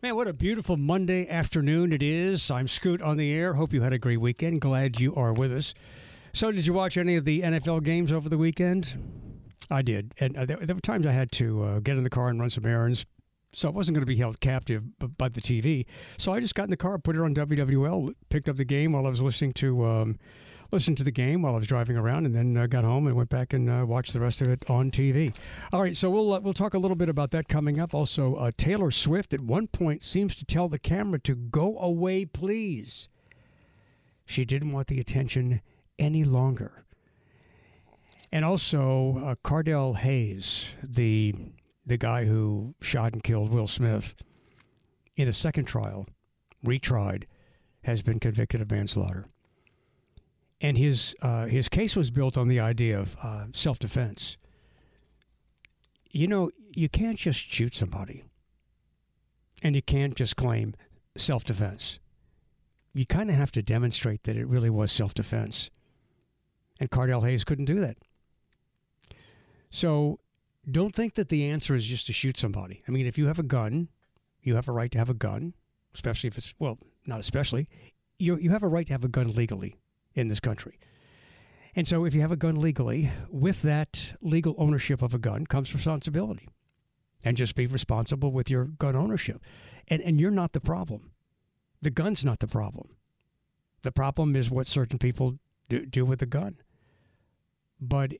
Man, what a beautiful Monday afternoon it is. I'm Scoot on the air. Hope you had a great weekend. Glad you are with us. So, did you watch any of the NFL games over the weekend? I did. And uh, there, there, were times I had to uh, get in the car and run some errands. So, I wasn't going to be held captive by the TV. So, I just got in the car, put it on WWL, picked up the game while I was listening to. Um, listened to the game while I was driving around, and then uh, got home and went back and uh, watched the rest of it on TV. All right, so we'll uh, we'll talk a little bit about that coming up. Also, uh, Taylor Swift at one point seems to tell the camera to go away, please. She didn't want the attention any longer. And also, uh, Cardell Hayes, the the guy who shot and killed Will Smith, in a second trial, retried, has been convicted of manslaughter and his uh, his case was built on the idea of uh, self defense. You know, you can't just shoot somebody, and you can't just claim self defense. You kind of have to demonstrate that it really was self defense, and Cardell Hayes couldn't do that. So, don't think that the answer is just to shoot somebody. I mean, if you have a gun, you have a right to have a gun, especially if it's well, not especially. You you have a right to have a gun legally in this country. And so, if you have a gun legally, with that legal ownership of a gun comes responsibility. And just be responsible with your gun ownership. And, and you're not the problem. The gun's not the problem. The problem is what certain people do, do with the gun. But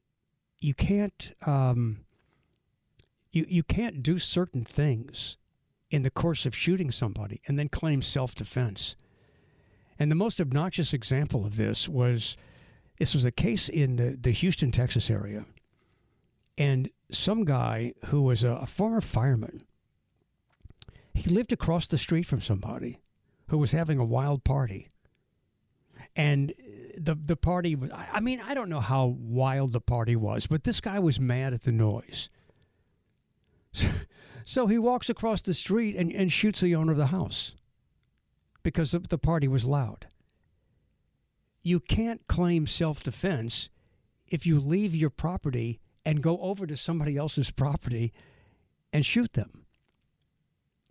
you can't um, you, you can't do certain things in the course of shooting somebody and then claim self defense. And the most obnoxious example of this was this was a case in the, the Houston, Texas area. And some guy who was a, a former fireman, he lived across the street from somebody who was having a wild party. And the the party was I mean, I don't know how wild the party was, but this guy was mad at the noise. So he walks across the street and, and shoots the owner of the house because the party was loud. You can't claim self defense if you leave your property and go over to somebody else's property and shoot them.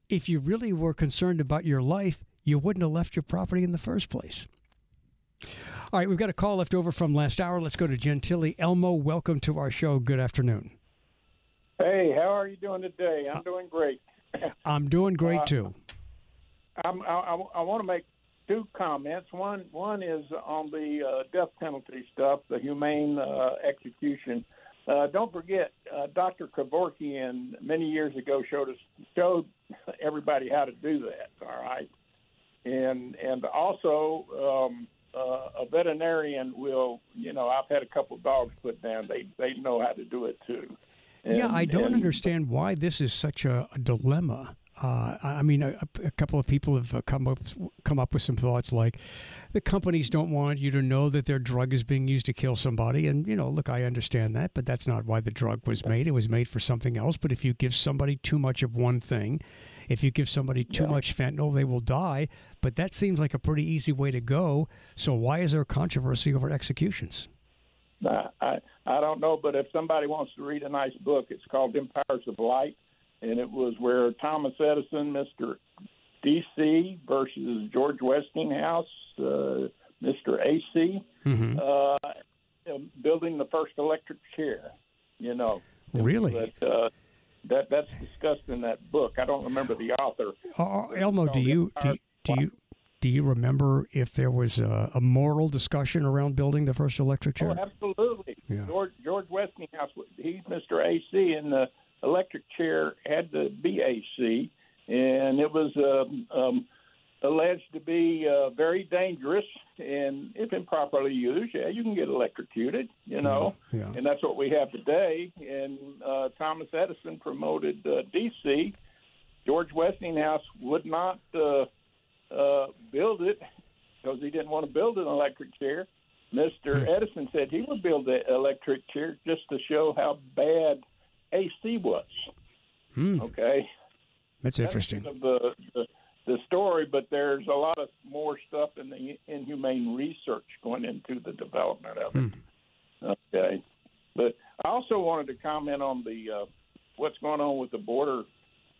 If you really were concerned about your life, you wouldn't have left your property in the first place. All right, we've got a call left over from last hour. Let's go to Gentilly. Elmo, welcome to our show. Good afternoon. Hey, how are you doing today? I'm doing great. I'm doing great uh, too. I'm, I, I want to make two comments. One one is on the uh, death penalty stuff, the humane uh, execution. Uh, don't forget, uh, Dr. Kevorkian many years ago showed us showed everybody how to do that. All right, and and also um, uh, a veterinarian will, you know, I've had a couple of dogs put down. They they know how to do it too. And, yeah, I don't and, understand why this is such a, a dilemma. Uh, I mean, a, a, couple of people have uh, come up come up with some thoughts like the companies don't want you to know that their drug is being used to kill somebody, and you know, look, I understand that, but that's not why the drug was made. It was made for something else. But if you give somebody too much of one thing, if you give somebody too yeah. much fentanyl, they will die. But that seems like a pretty easy way to go. So why is there controversy over executions? I I don't know, but if somebody wants to read a nice book, it's called Empires of Light and it was where Thomas Edison, Mr. DC versus George Westinghouse, uh, Mr. AC, mm-hmm. uh, building the first electric chair. You know, really. But, uh, that that's discussed in that book. I don't remember the author. Uh, Elmo, do you do, do you do you remember if there was a, a, moral discussion around building the first electric chair? Oh, absolutely. Yeah. George George Westinghouse, he's Mr. AC, and the electric chair had to be AC, and it was um, um, alleged to be uh, very dangerous. And if improperly used, yeah, you can get electrocuted. You know, yeah, yeah. and that's what we have today. And uh, Thomas Edison promoted uh, DC. George Westinghouse would not uh, uh, build it because he didn't want to build an electric chair. Mr. Hmm. Edison said he would build the electric chair just to show how bad AC was. Hmm. Okay, that's interesting. That's the, the the story, but there's a lot of more stuff in the inhumane research going into the development of it. Hmm. Okay, but I also wanted to comment on the uh, what's going on with the border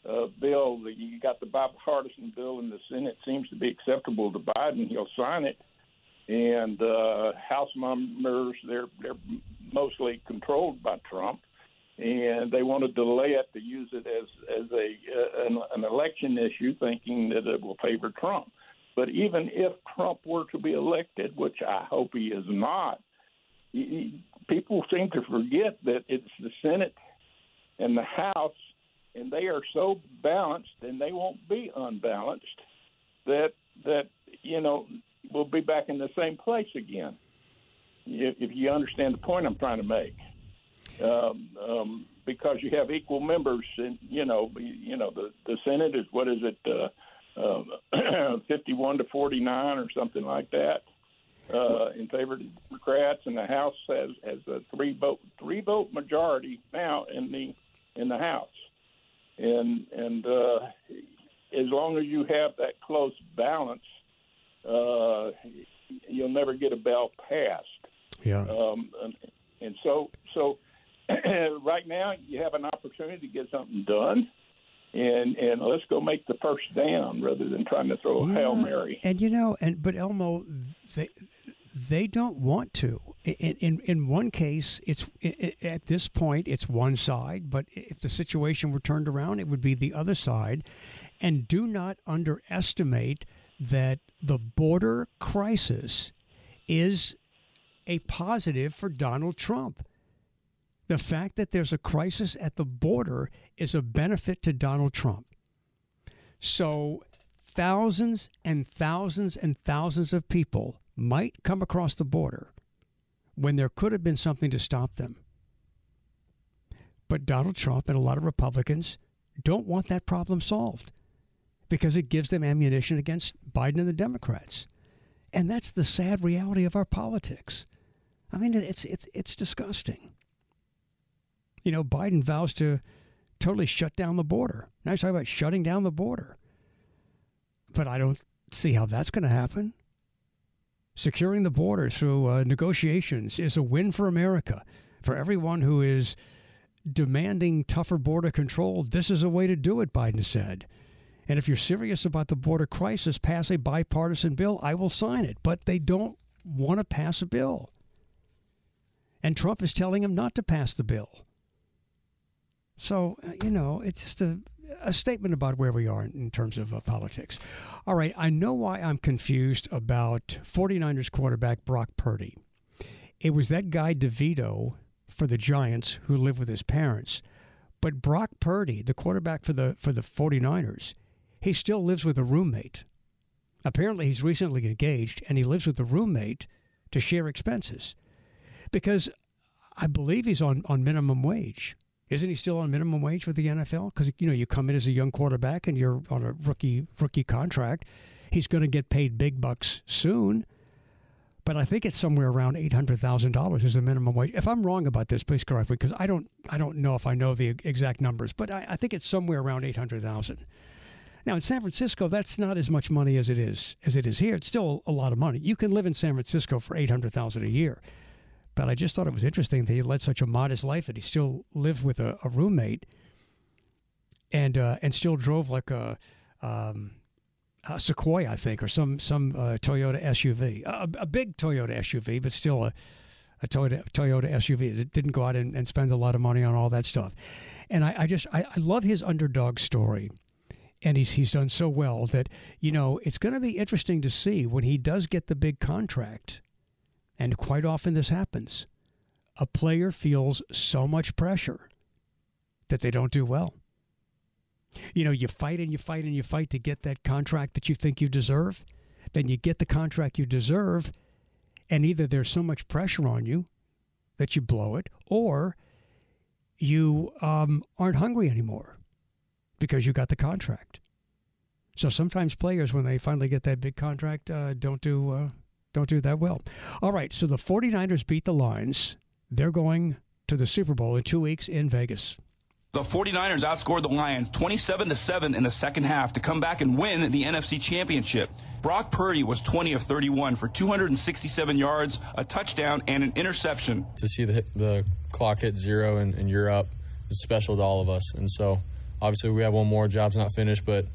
uh, bill. You got the bipartisan bill in the Senate seems to be acceptable to Biden. He'll sign it, and uh, House members they're they're mostly controlled by Trump, and they want to delay it to use it as as a uh, an, an election issue, thinking that it will favor Trump. But even if Trump were to be elected, which I hope he is not, he, people seem to forget that it's the Senate and the House and they are so balanced, and they won't be unbalanced. That that you know we'll be back in the same place again. If, if you understand the point I'm trying to make, um, um, because you have equal members, and you know, you know, the the Senate is what is it, uh, uh, 51 to 49 or something like that. Uh, in favor of the Democrats, and the House has has a three vote three vote majority now in the in the House and and uh, as long as you have that close balance, uh, you'll never get a bill passed. Yeah. Um, and, and so so right now you have an opportunity to get something done. And and let's go make the first down rather than trying to throw a yeah. hail mary. And you know, and but Elmo, they they don't want to. In, in, in one case, it's it, at this point it's one side, but if the situation were turned around, it would be the other side. And do not underestimate that the border crisis is a positive for Donald Trump. The fact that there's a crisis at the border is a benefit to Donald Trump. So, thousands and thousands and thousands of people might come across the border when there could have been something to stop them. But Donald Trump and a lot of Republicans don't want that problem solved because it gives them ammunition against Biden and the Democrats. And that's the sad reality of our politics. I mean, it's, it's, it's disgusting. You know, Biden vows to totally shut down the border. Now he's talking about shutting down the border. But I don't see how that's going to happen. Securing the border through uh, negotiations is a win for America. For everyone who is demanding tougher border control, this is a way to do it, Biden said. And if you're serious about the border crisis, pass a bipartisan bill. I will sign it. But they don't want to pass a bill. And Trump is telling him not to pass the bill. So, uh, you know, it's just a a statement about where we are in, in terms of uh, politics. All right, I know why I'm confused about 49ers quarterback Brock Purdy. It was that guy DeVito for the Giants who lived with his parents. But Brock Purdy, the quarterback for the for the 49ers, he still lives with a roommate. Apparently he's recently engaged and he lives with a roommate to share expenses. Because I believe he's on, on minimum wage. Isn't he still on minimum wage with the NFL? Because you know you come in as a young quarterback and you're on a rookie rookie contract. He's going to get paid big bucks soon, but I think it's somewhere around eight hundred thousand dollars is the minimum wage. If I'm wrong about this, please correct me because I don't I don't know if I know the exact numbers, but I, I think it's somewhere around eight hundred thousand. Now in San Francisco, that's not as much money as it is as it is here. It's still a lot of money. You can live in San Francisco for eight hundred thousand a year. But I just thought it was interesting that he led such a modest life that he still lived with a, a roommate and uh, and still drove like a, um, a, Sequoia, I think, or some some uh, Toyota SUV, a, a, big Toyota SUV, but still a, a Toyota, Toyota SUV. It didn't go out and, and spend a lot of money on all that stuff. And I, I just I, I love his underdog story. And he's he's done so well that, you know, it's gonna be interesting to see when he does get the big contract. And quite often this happens. A player feels so much pressure that they don't do well. You know, you fight and you fight and you fight to get that contract that you think you deserve. Then you get the contract you deserve, and either there's so much pressure on you that you blow it, or you um, aren't hungry anymore because you got the contract. So sometimes players, when they finally get that big contract, uh, don't do uh, don't do that well. All right, so the 49ers beat the Lions. They're going to the Super Bowl in two weeks in Vegas. The 49ers outscored the Lions 27 to 7 in the second half to come back and win the NFC Championship. Brock Purdy was 20 of 31 for 267 yards, a touchdown, and an interception. To see the, the clock hit zero and, and you're up is special to all of us. And so, obviously, we have one more. Job's not finished, but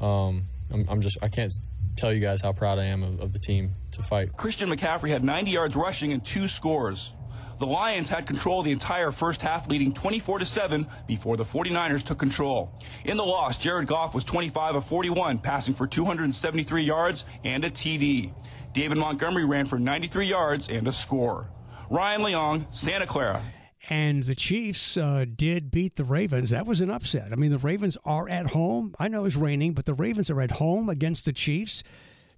um, I'm, I'm, just I can't tell you guys how proud I am of, of the team to fight. Christian McCaffrey had 90 yards rushing and two scores. The Lions had control the entire first half, leading 24 to 7 before the 49ers took control. In the loss, Jared Goff was 25 of 41, passing for 273 yards and a TD. David Montgomery ran for 93 yards and a score. Ryan Leong, Santa Clara. And the Chiefs uh, did beat the Ravens. That was an upset. I mean, the Ravens are at home. I know it's raining, but the Ravens are at home against the Chiefs.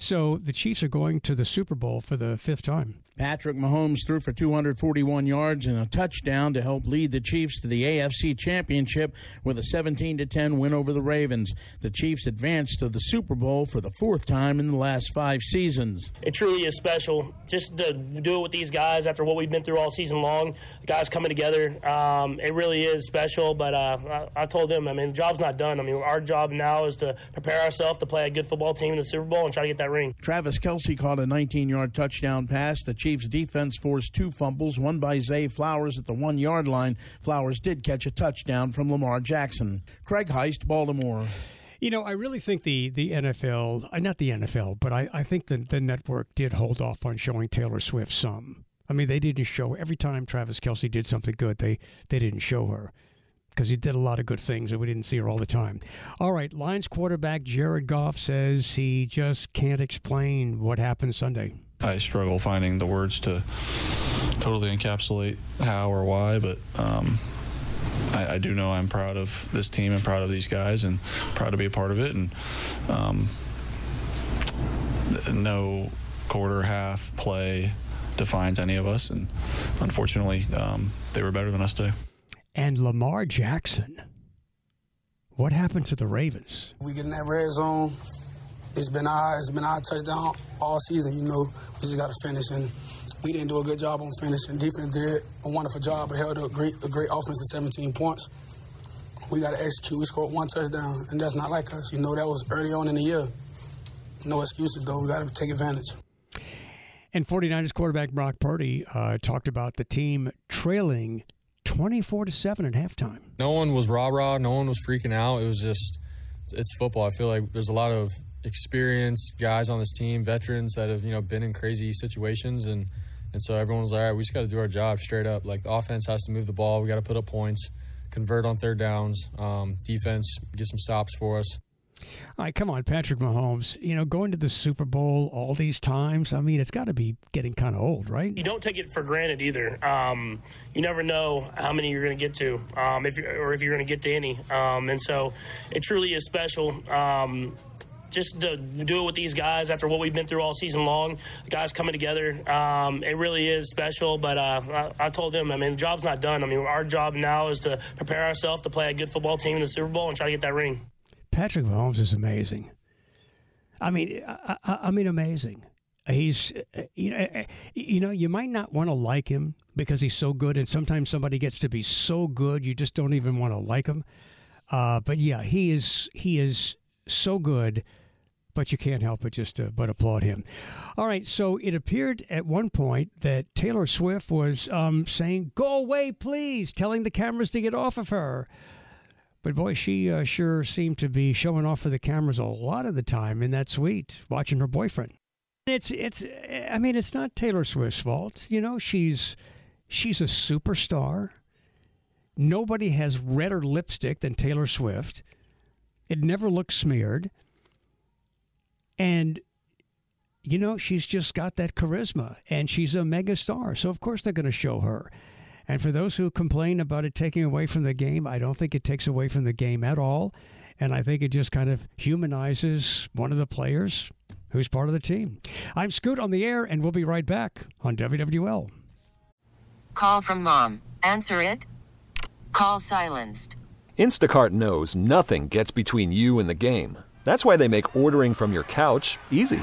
So the Chiefs are going to the Super Bowl for the fifth time. Patrick Mahomes threw for 241 yards and a touchdown to help lead the Chiefs to the AFC Championship with a 17 to 10 win over the Ravens. The Chiefs advanced to the Super Bowl for the fourth time in the last five seasons. It truly is special just to do it with these guys after what we've been through all season long. The guys coming together, um, it really is special. But uh, I, I, told them, I mean, the job's not done. I mean, our job now is to prepare ourselves to play a good football team in the Super Bowl and try to get that ring. Travis Kelce caught a 19-yard touchdown pass. The Chiefs defense forced two fumbles, one by Zay Flowers at the one yard line. Flowers did catch a touchdown from Lamar Jackson. Craig Heist, Baltimore. You know, I really think the, the NFL, uh, not the NFL, but I, I think the, the network did hold off on showing Taylor Swift some. I mean, they didn't show every time Travis Kelce did something good, they, they didn't show her because he did a lot of good things and we didn't see her all the time. All right, Lions quarterback Jared Goff says he just can't explain what happened Sunday. I struggle finding the words to totally encapsulate how or why, but um, I, I, do know I'm proud of this team and proud of these guys and proud to be a part of it. And um, no quarter, half, play defines any of us. And unfortunately, um, they were better than us today. And Lamar Jackson. What happened to the Ravens? We get in that red zone it's been our it's been our touchdown all season. You know, we just got to finish, and we didn't do a good job on finishing. Defense did a wonderful job, but held up great a great offense at 17 points. We got to execute. We scored one touchdown, and that's not like us. You know, that was early on in the year. No excuses though. We got to take advantage. And 49ers quarterback Brock Purdy uh, talked about the team trailing 24 to 7 at halftime. No one was rah rah. No one was freaking out. It was just, it's football. I feel like there's a lot of experienced guys on this team, veterans that have you know been in crazy situations, and and so everyone's like, all right, we just got to do our job straight up. Like the offense has to move the ball, we got to put up points, convert on third downs, um, defense get some stops for us. All right, come on, Patrick Mahomes. You know, going to the Super Bowl all these times, I mean, it's got to be getting kind of old, right? You don't take it for granted either. Um, you never know how many you're going to get to, um, if or if you're going to get to any. Um, and so it truly is special. Um, just to do it with these guys after what we've been through all season long, guys coming together, um, it really is special. But uh, I, I, told them, I mean, the job's not done. I mean, our job now is to prepare ourselves to play a good football team in the Super Bowl and try to get that ring. Patrick Mahomes is amazing. I mean, I, I, I mean, amazing. He's, you know, you know, you might not want to like him because he's so good, and sometimes somebody gets to be so good you just don't even want to like him. Uh, but yeah, he is he is so good but you can't help but just uh, but applaud him. All right, so it appeared at one point that Taylor Swift was um, saying, "Go away, please," telling the cameras to get off of her. But boy, she uh, sure seemed to be showing off for the cameras a lot of the time in that suite, watching her boyfriend. It's it's I mean, it's not Taylor Swift's fault. You know, she's she's a superstar. Nobody has redder lipstick than Taylor Swift. It never looks smeared. And, you know, she's just got that charisma and she's a mega star. So, of course, they're going to show her. And for those who complain about it taking away from the game, I don't think it takes away from the game at all. And I think it just kind of humanizes one of the players who's part of the team. I'm Scoot on the air, and we'll be right back on WWL. Call from mom. Answer it. Call silenced. Instacart knows nothing gets between you and the game. That's why they make ordering from your couch easy.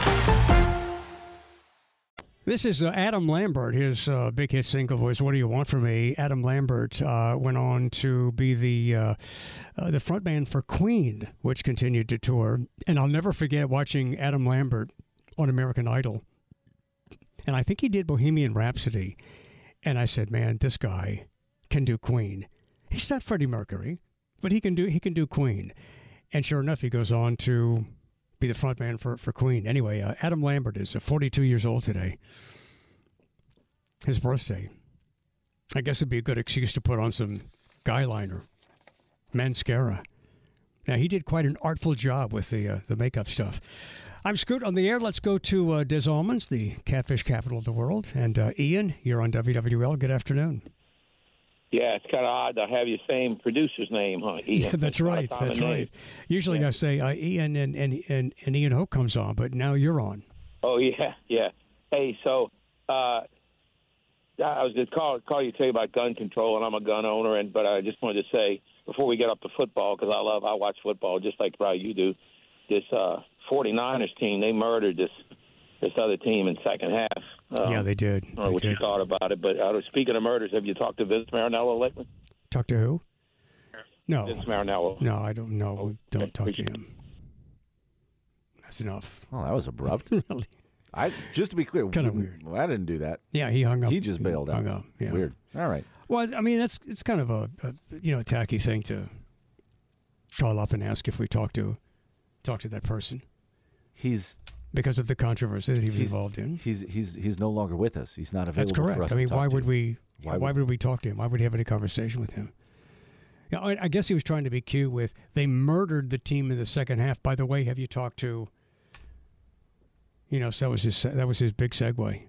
This is uh, Adam Lambert, his uh, big hit single was "What Do You Want From Me." Adam Lambert uh, went on to be the uh, uh, the frontman for Queen, which continued to tour. And I'll never forget watching Adam Lambert on American Idol, and I think he did Bohemian Rhapsody. And I said, "Man, this guy can do Queen. He's not Freddie Mercury, but he can do he can do Queen." And sure enough, he goes on to be the front man for, for Queen. Anyway, uh, Adam Lambert is uh, 42 years old today. His birthday. I guess it'd be a good excuse to put on some guy liner, mascara. Now, he did quite an artful job with the, uh, the makeup stuff. I'm Scoot on the air. Let's go to uh, Des Allemands, the catfish capital of the world. And uh, Ian, you're on WWL. Good afternoon. Yeah, it's kind of odd to have your same producer's name, huh? Ian. Yeah, that's right. That's right. name. Usually Yeah. I say uh, Ian and, and, and, and Ian Hope comes on, but now you're on. Oh yeah, yeah. Hey, so uh, I was just call call you to tell you about gun control, and I'm a gun owner, and but I just wanted to say before we get up to football because I love I watch football just like probably you do. This uh, 49ers team they murdered this this other team in second half. Um, yeah, they did. I don't know They what you thought about it, but uh, speaking of murders, have you talked to Vince Marinello lately? Talk to who? No. Vince Marinello. No, I don't know. We don't talk to him. That's enough. Oh, that was abrupt. really? I just to be clear, Kinda we- well, I didn't do that. Yeah, he hung up. He just bailed out. Hung up. Yeah. Weird. All right. Well, I mean, that's it's kind of a, a you know tacky thing to call up and ask if we talk to talk to that person. He's because of the controversy that he was he's- involved in. He's he's he's no longer with us. He's not available That's correct. I mean, why would we? Why Why, would- would we talk to him? Why would he have any conversation with him? Yeah, I, I guess he was trying to be cute with they murdered the team in the second half. By the way, have you talked to? You know, so that was his that was his big segue.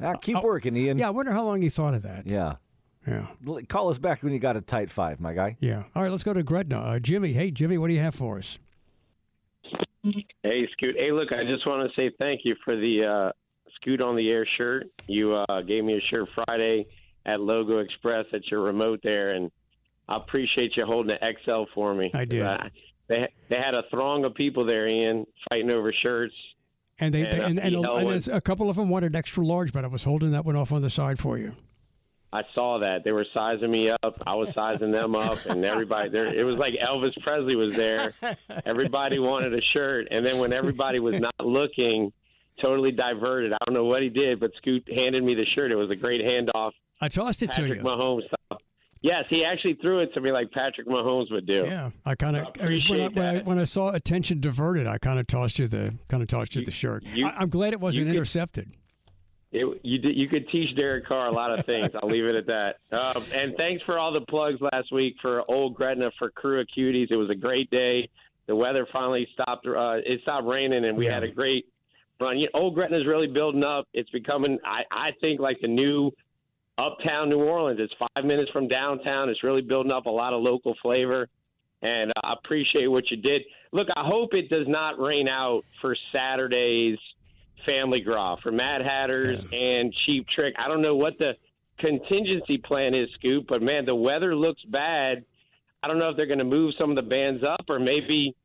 Ah, keep working, Ian. Yeah, I wonder how long he thought of that. Yeah. Yeah. Call us back when you got a tight five, my guy. Yeah. All right, let's go to Gretna. Uh, Jimmy, hey Jimmy, what do you have for us? Hey, Scoot. Hey, look, I just want to say thank you for the uh, Scoot on the Air shirt. You uh, gave me a shirt Friday at Logo Express at your remote there, and I appreciate you holding the XL for me. I do. Uh, they they had a throng of people there, Ian, fighting over shirts. And they, And, they uh, and, and, and a couple of them wanted extra large, but I was holding that one off on the side for you. I saw that they were sizing me up. I was sizing them up, and everybody there. It was like Elvis Presley was there. Everybody wanted a shirt, and then when everybody was not looking, totally diverted. I don't know what he did, but Scoot handed me the shirt. It was a great handoff. I tossed it to Patrick you. Mahomes style. Yes, he actually threw it to me like Patrick Mahomes would do. Yeah, I kind of when, when, when I saw attention diverted, I kind of tossed you the kind of tossed you, the shirt. you- I, I'm glad it wasn't you could- intercepted. It, you did, you could teach Derek Carr a lot of things. I'll leave it at that. Um, and thanks for all the plugs last week for Old Gretna for Crew of Cuties. It was a great day. The weather finally stopped. Uh, it stopped raining, and we had a great run. You know, Old Gretna's really building up. It's becoming, I, I think, like the new uptown New Orleans. It's five minutes from downtown. It's really building up a lot of local flavor. And uh, I appreciate what you did. Look, I hope it does not rain out for Saturday's Family Gras for Mad Hatters and Cheap Trick. I don't know what the contingency plan is, Scoot. But man, the weather looks bad. I don't know if they're going to move some of the bands up, or maybe,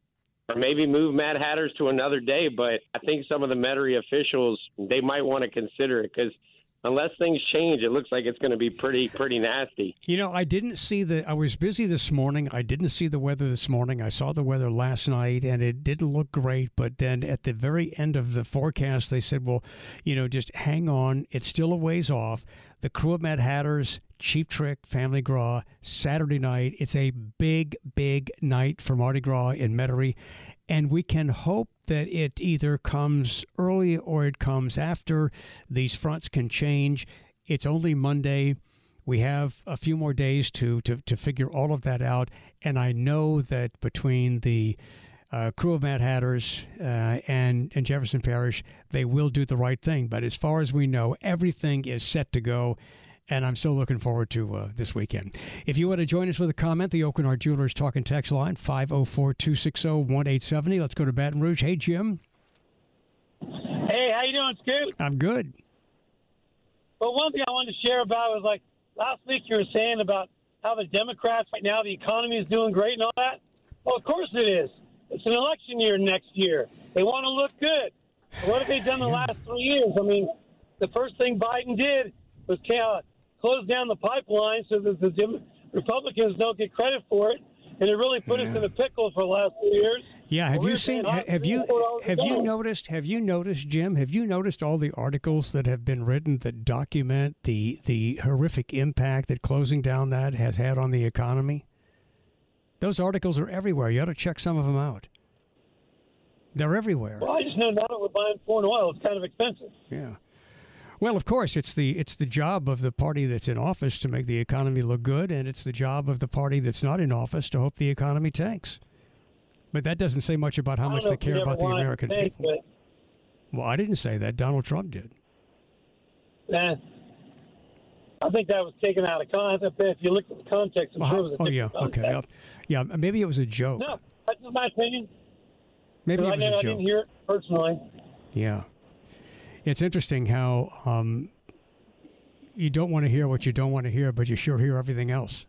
or maybe move Mad Hatters to another day. But I think some of the Metairie officials they might want to consider it because unless things change, it looks like it's going to be pretty pretty nasty. You know, I didn't see the. I was busy this morning. I didn't see the weather this morning. I saw the weather last night, and it didn't look great. But then at the very end of the forecast, they said, "Well, you know, just hang on. It's still a ways off." The Krewe of Mad Hatters, Cheap Trick, Family Gras, Saturday night. It's a big, big night for Mardi Gras in Metairie, and we can hope that it either comes early or it comes after. These fronts can change. It's only Monday. We have a few more days to, to, to figure all of that out. And I know that between the uh, Krewe of Mad Hatters uh, and, and Jefferson Parish, they will do the right thing. But as far as we know, everything is set to go and I'm still looking forward to uh, this weekend. If you want to join us with a comment, the Aucoin Hart Jewelers Talking Text line, 504 260 1870. Let's go to Baton Rouge. Hey, Jim. Hey, how you doing, Scoot? I'm good. Well, one thing I wanted to share about was like last week you were saying about how the Democrats right now the economy is doing great and all that. Well, of course it is. It's an election year next year. They want to look good. What have they done the last three years? I mean, the first thing Biden did was close down the pipeline so that the Dem- Republicans don't get credit for it, and it really put us in a pickle for the last few years. Yeah, have Well, you seen? Have you have you noticed? Have you noticed, Jim? Have you noticed all the articles that have been written that document the the horrific impact that closing down that has had on the economy? Those articles are everywhere. You ought to check some of them out. They're everywhere. Well, I just know now that we're buying foreign oil, it's kind of expensive. Yeah. Well, of course, it's the it's the job of the party that's in office to make the economy look good, and it's the job of the party that's not in office to hope the economy tanks. But that doesn't say much about how much they care about the want it to American tank, people. Well, I didn't say that. Donald Trump did. Eh, I think that was taken out of context. If you look at the context, I'm sure it was a Oh yeah, different okay, context. yeah, yeah. Maybe it was a joke. No, that's my opinion. Maybe it was a I joke. didn't hear it personally. Yeah, it's interesting how um, you don't want to hear what you don't want to hear, but you sure hear everything else.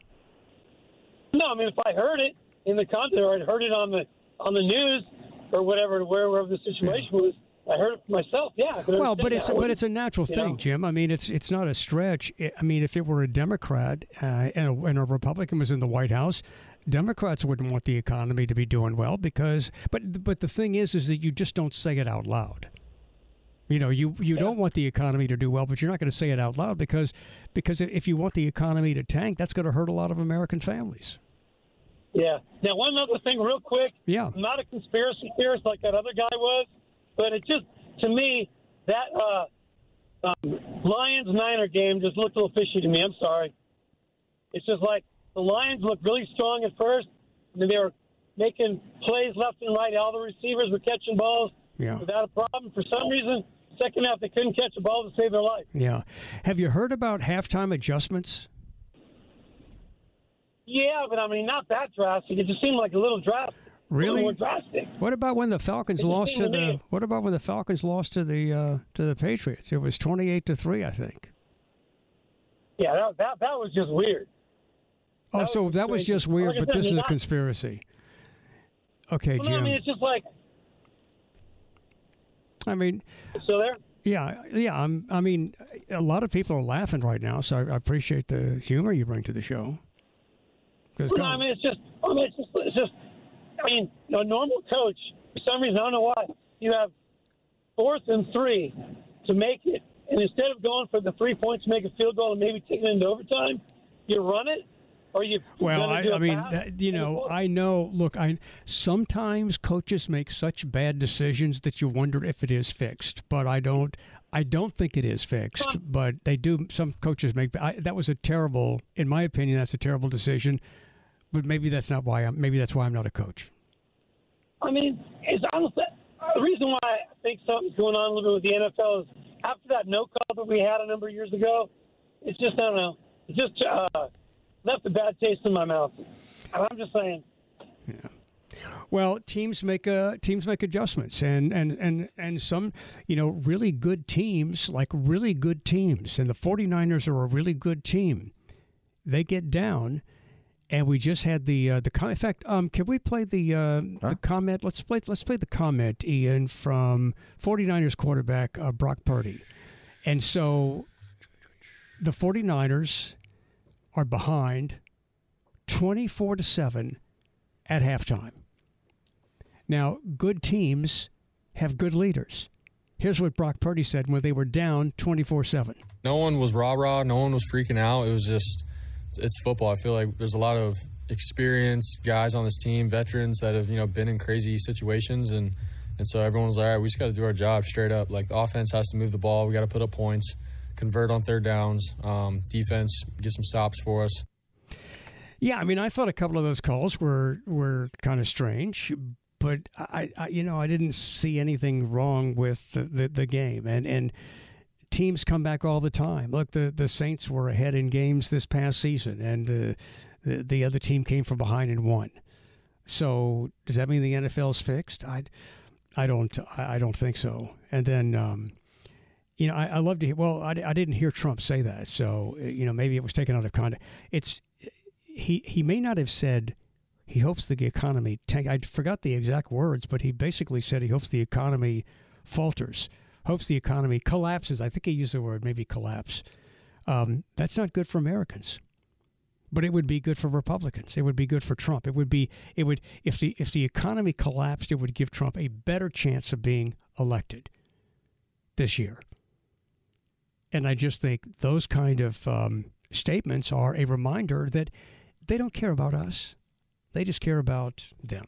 No, I mean if I heard it in the context, or I heard it on the on the news or whatever, wherever the situation was, I heard it myself. Yeah. Well, but it's that. but it's a natural You thing, know? Jim. I mean, it's it's not a stretch. I I mean, if it were a Democrat uh, and, a, and a Republican was in the White House, Democrats wouldn't want the economy to be doing well because. But but the thing is, is that you just don't say it out loud. You know, you, you don't want the economy to do well, but you're not going to say it out loud because because if you want the economy to tank, that's going to hurt a lot of American families. Yeah. Now, one other thing, real quick. Yeah. I'm not a conspiracy theorist like that other guy was, but it just, to me, that uh, um, Lions Niner game just looked a little fishy to me. I'm sorry. It's just like the Lions looked really strong at first. I mean, they were making plays left and right. All the receivers were catching balls Yeah. without a problem. For some reason, second half, they couldn't catch a ball to save their life. Yeah. Have you heard about halftime adjustments? Yeah, but I mean, not that drastic. It just seemed like a little drastic. Really? more drastic. What about when the Falcons lost to the? What about when the Falcons lost to the uh, to the Patriots? It was twenty-eight to three, I think. Yeah, that, that, that was just weird. Oh, That so was that was just weird, Like but said, this is a conspiracy. Okay, Well, no, I mean, it's just like, I mean, there? yeah, yeah. I'm. I mean, a lot of people are laughing right now, so I, I appreciate the humor you bring to the show. Well, no, I mean, it's just, I mean, it's just, it's just, I mean, a normal coach, for some reason, I don't know why, you have fourth and three to make it, and instead of going for the three points to make a field goal and maybe taking it into overtime, you run it, or you. Well, I, I mean, that, you know, I know. Look, I sometimes coaches make such bad decisions that you wonder if it is fixed. But I don't. I don't think it is fixed. But they do. Some coaches make. I, that was a terrible, in my opinion, that's a terrible decision. But maybe that's not why I'm. Maybe that's why I'm not a coach. I mean, it's honestly the reason why I think something's going on a little bit with the NFL is after that no call that we had a number of years ago. It's just I don't know. It's just uh, left a bad taste in my mouth. And I'm just saying. Yeah. Well, teams make uh, teams make adjustments, and and and and some you know really good teams, like really good teams, and the 49ers are a really good team. They get down, and we just had the uh, the com- in fact. Um, can we play the uh, the comment? Let's play let's play the comment, Ian, from 49ers quarterback uh, Brock Purdy, and so the 49ers are behind 24 to 7 at halftime. Now, good teams have good leaders. Here's what Brock Purdy said when they were down 24 7. No one was rah rah. No one was freaking out. It was just, it's football. I feel like there's a lot of experienced guys on this team, veterans that have you know been in crazy situations, and and so everyone was like, all right, we just got to do our job straight up. Like the offense has to move the ball. We got to put up points, convert on third downs. Um, defense get some stops for us. Yeah, I mean, I thought a couple of those calls were were kind of strange, but I, I you know, I didn't see anything wrong with the, the, the game, and and teams come back all the time. Look, the the Saints were ahead in games this past season, and the the, the other team came from behind and won. So does that mean the NFL's fixed? I, I don't I don't think so. And then. Um, you know, I, I love to hear. Well, I, I didn't hear Trump say that, so you know maybe it was taken out of context. It's he he may not have said he hopes the economy tank. I forgot the exact words, but he basically said he hopes the economy falters, hopes the economy collapses. I think he used the word maybe collapse. Um, that's not good for Americans, but it would be good for Republicans. It would be good for Trump. It would be it would if the if the economy collapsed, it would give Trump a better chance of being elected this year. And I just think those kind of um, statements are a reminder that they don't care about us. They just care about them.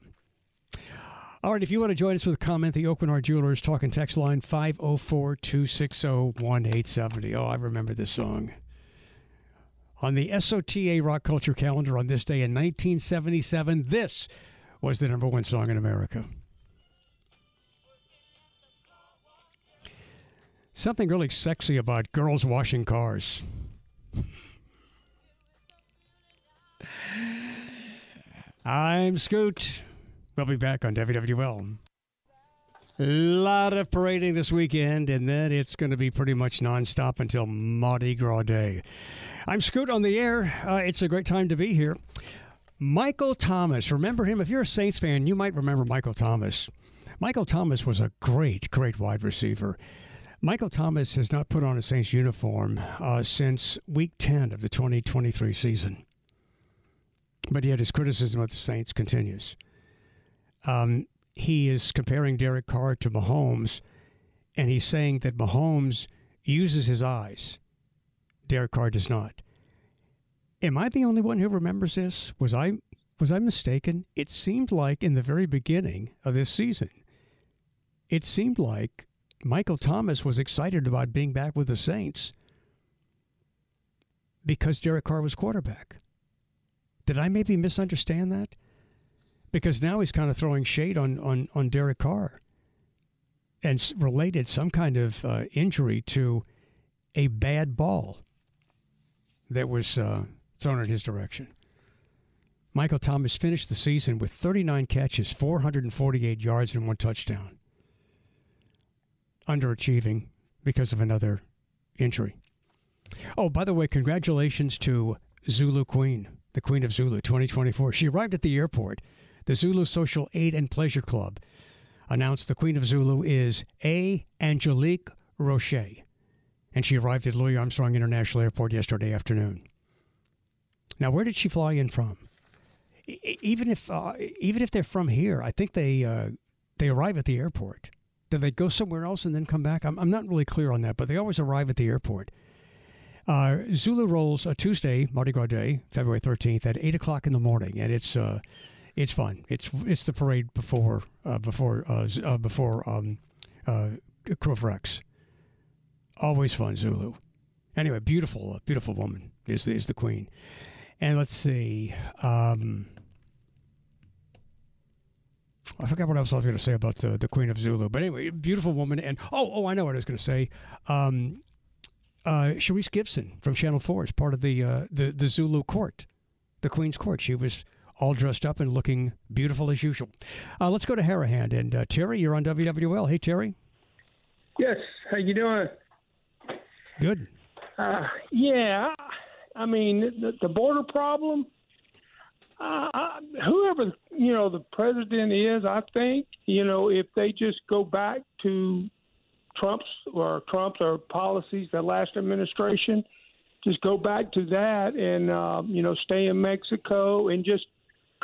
All right, if you want to join us with a comment, the Aucoin Hart Jewelers talking text line 504 260 1870. Oh, I remember this song. On the SOTA rock culture calendar on this day in 1977, this was the number one song in America. Something really sexy about girls washing cars. I'm Scoot. We'll be back on WWL. A lot of parading this weekend, and then it's going to be pretty much nonstop until Mardi Gras Day. I'm Scoot on the air. Uh, it's a great time to be here. Michael Thomas, remember him? If you're a Saints fan, you might remember Michael Thomas. Michael Thomas was a great, great wide receiver. Michael Thomas has not put on a Saints uniform uh, since week 10 of the 2023 season. But yet his criticism of the Saints continues. Um, he is comparing Derek Carr to Mahomes, and he's saying that Mahomes uses his eyes. Derek Carr does not. Am I the only one who remembers this? Was I was I mistaken? It seemed like in the very beginning of this season, it seemed like Michael Thomas was excited about being back with the Saints because Derek Carr was quarterback. Did I maybe misunderstand that? Because now he's kind of throwing shade on on on Derek Carr and related some kind of uh, injury to a bad ball that was uh, thrown in his direction. Michael Thomas finished the season with 39 catches, 448 yards, and one touchdown. Underachieving because of another injury. Oh, by the way, congratulations to Zulu Queen, the Queen of Zulu 2024. She arrived at the airport. The Zulu Social Aid and Pleasure Club announced the Queen of Zulu is A. Angelique Roche, and she arrived at Louis Armstrong International Airport yesterday afternoon. Now, where did she fly in from? even if uh, even if they're from here, I think they uh, they arrive at the airport. Do they go somewhere else and then come back? I'm, I'm not really clear on that, but they always arrive at the airport. Uh, Zulu rolls a Tuesday, Mardi Gras Day, February 13th at eight o'clock in the morning, and it's uh, it's fun. It's it's the parade before uh, before uh, before um, uh, Rex. Always fun, Zulu. Anyway, beautiful, beautiful woman is is the queen. And let's see. Um, I forgot what else I was going to say about the, the Queen of Zulu. But anyway, beautiful woman. And oh, oh, I know what I was going to say. Um, uh, Charisse Gibson from Channel 4 is part of the, uh, the, the Zulu court, the Queen's court. She was all dressed up and looking beautiful as usual. Uh, let's go to Harahan. And uh, Terry, you're on WWL. Hey, Terry. Yes. How you doing? Good. Uh, yeah. I mean, the, the border problem. Uh, whoever you know the president is, I think you know if they just go back to Trump's or Trump's or policies the last administration, just go back to that and um, you know stay in Mexico and just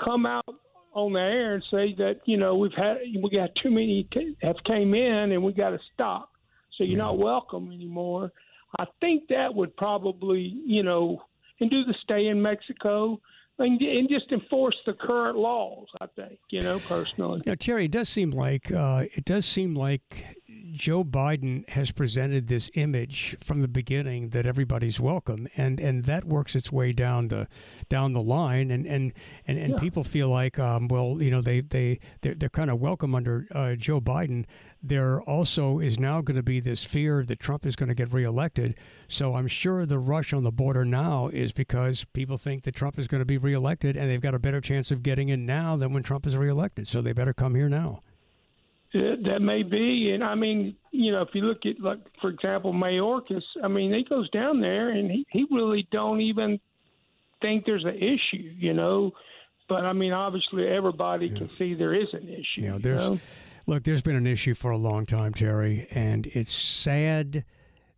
come out on the air and say that you know we've had we got too many have came in and we got to stop. So you're not welcome anymore. I think that would probably you know and do the stay in Mexico and, and just enforce the current laws. I think you know personally. Now, Terry, it does seem like uh, it does seem like Joe Biden has presented this image from the beginning that everybody's welcome, and, and that works its way down the down the line, and and and, and Yeah. people feel like, um, well, you know, they they they're, they're kind of welcome under uh, Joe Biden. There also is now going to be this fear that Trump is going to get reelected. So I'm sure the rush on the border now is because people think that Trump is going to be reelected, and they've got a better chance of getting in now than when Trump is reelected. So they better come here now. That that may be, and I mean, you know, if you look at like, for example, Mayorkas, I mean, he goes down there and he, he really don't even think there's an issue, you know. But I mean, obviously, everybody can see there is an issue. You know, you there's know? look, there's been an issue for a long time, Terry, and it's sad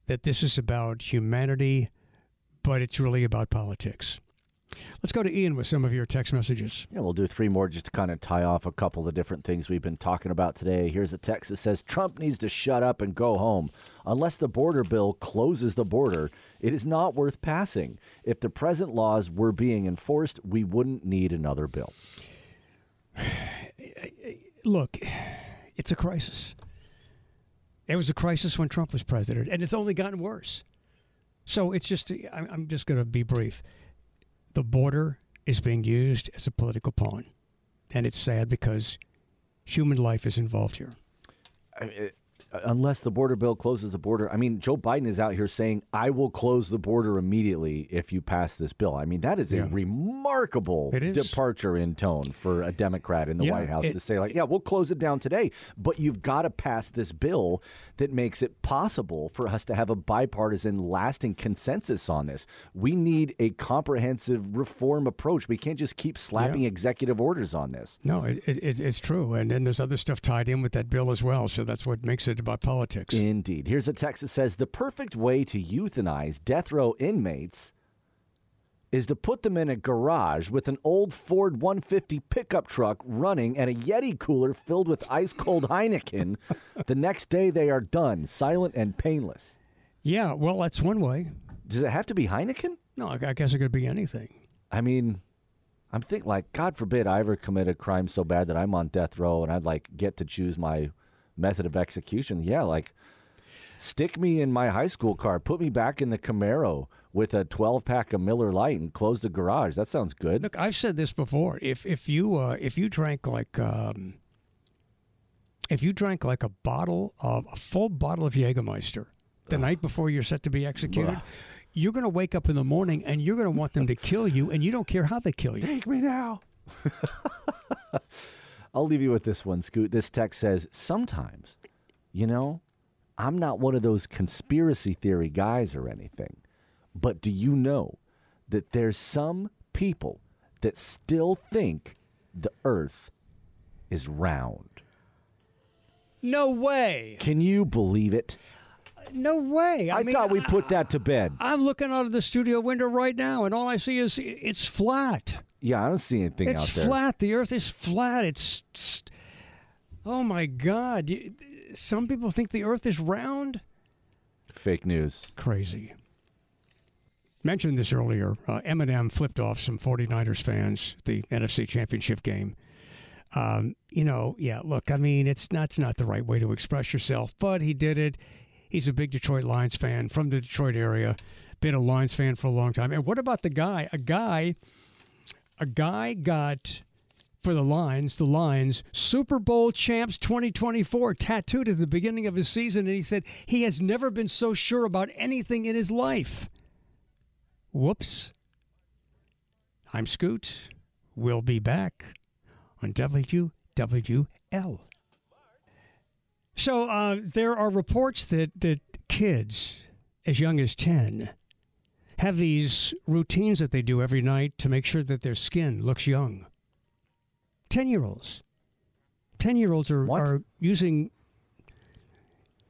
that this is about humanity, but it's really about politics. Let's go to Ian with some of your text messages. Yeah, we'll do three more just to kind of tie off a couple of the different things we've been talking about today. Here's a text that says Trump needs to shut up and go home. Unless the border bill closes the border, it is not worth passing. If the present laws were being enforced, we wouldn't need another bill. Look, it's a crisis. It was a crisis when Trump was president, and it's only gotten worse. So it's just, I'm I'm just going to be brief. The border is being used as a political pawn, and it's sad because human life is involved here. I- it- unless the border bill closes the border. I mean, Joe Biden is out here saying, I will close the border immediately if you pass this bill. I mean, that is Yeah. a remarkable is. departure in tone for a Democrat in the Yeah, White House it- to say, like, yeah, we'll close it down today, but you've got to pass this bill that makes it possible for us to have a bipartisan, lasting consensus on this. We need a comprehensive reform approach. We can't just keep slapping executive orders on this. No, it, it, it- it's true. And then there's other stuff tied in with that bill as well. So that's what makes it about politics. Indeed. Here's a text that says the perfect way to euthanize death row inmates is to put them in a garage with an old Ford 150 pickup truck running and a Yeti cooler filled with ice cold Heineken. the next day they are done, silent and painless. Yeah, well, that's one way. Does it have to be Heineken? No, I I guess it could be anything. I mean, I'm thinking like, God forbid I ever commit a crime so bad that I'm on death row and I'd like get to choose my method of execution. Yeah, like stick me in my high school car, put me back in the Camaro with a 12 pack of Miller Lite and close the garage. That sounds good. Look, I've said this before. If if you uh, if you drank like um, if you drank like a bottle of a full bottle of Jägermeister the night before you're set to be executed, Ugh. you're going to wake up in the morning and you're going to want them to kill you, and you don't care how they kill you. Take me now. I'll leave you with this one, Scoot. This text says, Sometimes, you know, I'm not one of those conspiracy theory guys or anything, but do you know that there's some people that still think the earth is round? No way. Can you believe it? No way. I, I, mean, thought we put that to bed. I'm looking out of the studio window right now, and all I see is it's flat. Yeah, I don't see anything it's out there. flat. The Earth is flat. It's, it's oh my God. You- Some people think the Earth is round. Fake news. Crazy. Mentioned this earlier. Uh, Eminem flipped off some 49ers fans at the NFC Championship game. Um, you know, yeah. Look, I mean, it's not it's not the right way to express yourself, but he did it. He's a big Detroit Lions fan from the Detroit area. Been a Lions fan for a long time. And what about the guy? A guy, a guy got for the Lions, the Lions Super Bowl champs 2024 tattooed at the beginning of his season, and he said he has never been so sure about anything in his life. Whoops. I'm Scoot. We'll be back on WWL. So uh, there are reports that, that kids as young as 10 have these routines that they do every night to make sure that their skin looks young. 10 year olds. 10 year olds are, are using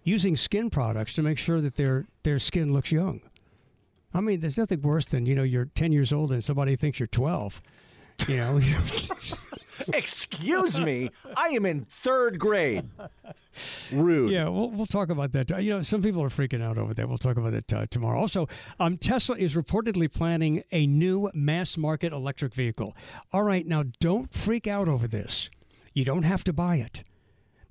using skin products to make sure that their their skin looks young. I mean, there's nothing worse than, you know, you're 10 years old and somebody thinks you're 12. You know, Excuse me, I am in third grade. Rude. Yeah, we'll, we'll talk about that. You know, some people are freaking out over that. We'll talk about that uh, tomorrow. Also, um, Tesla is reportedly planning a new mass market electric vehicle. All right, now don't freak out over this. You don't have to buy it.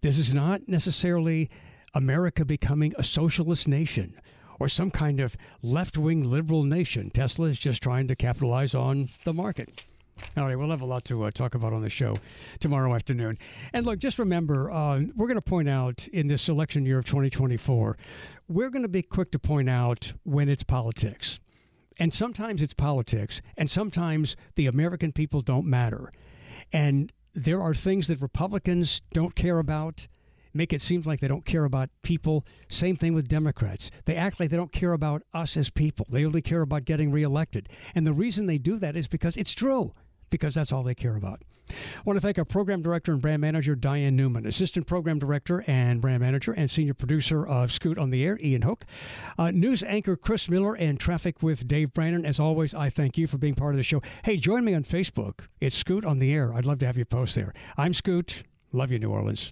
This is not necessarily America becoming a socialist nation or some kind of left wing liberal nation. Tesla is just trying to capitalize on the market. All right, we'll have a lot to uh, talk about on the show tomorrow afternoon. And look, just remember, uh, we're going to point out in this election year of 2024, we're going to be quick to point out when it's politics. And sometimes it's politics, and sometimes the American people don't matter. And there are things that Republicans don't care about, make it seem like they don't care about people. Same thing with Democrats. They act like they don't care about us as people. They only care about getting reelected. And the reason they do that is because it's true because that's all they care about. I want to thank our program director and brand manager, Diane Newman, assistant program director and brand manager, and senior producer of Scoot on the Air, Ian Hook, uh, news anchor Chris Miller, and traffic with Dave Brandon. As always, I thank you for being part of the show. Hey, join me on Facebook. It's Scoot on the Air. I'd love to have you post there. I'm Scoot. Love you, New Orleans.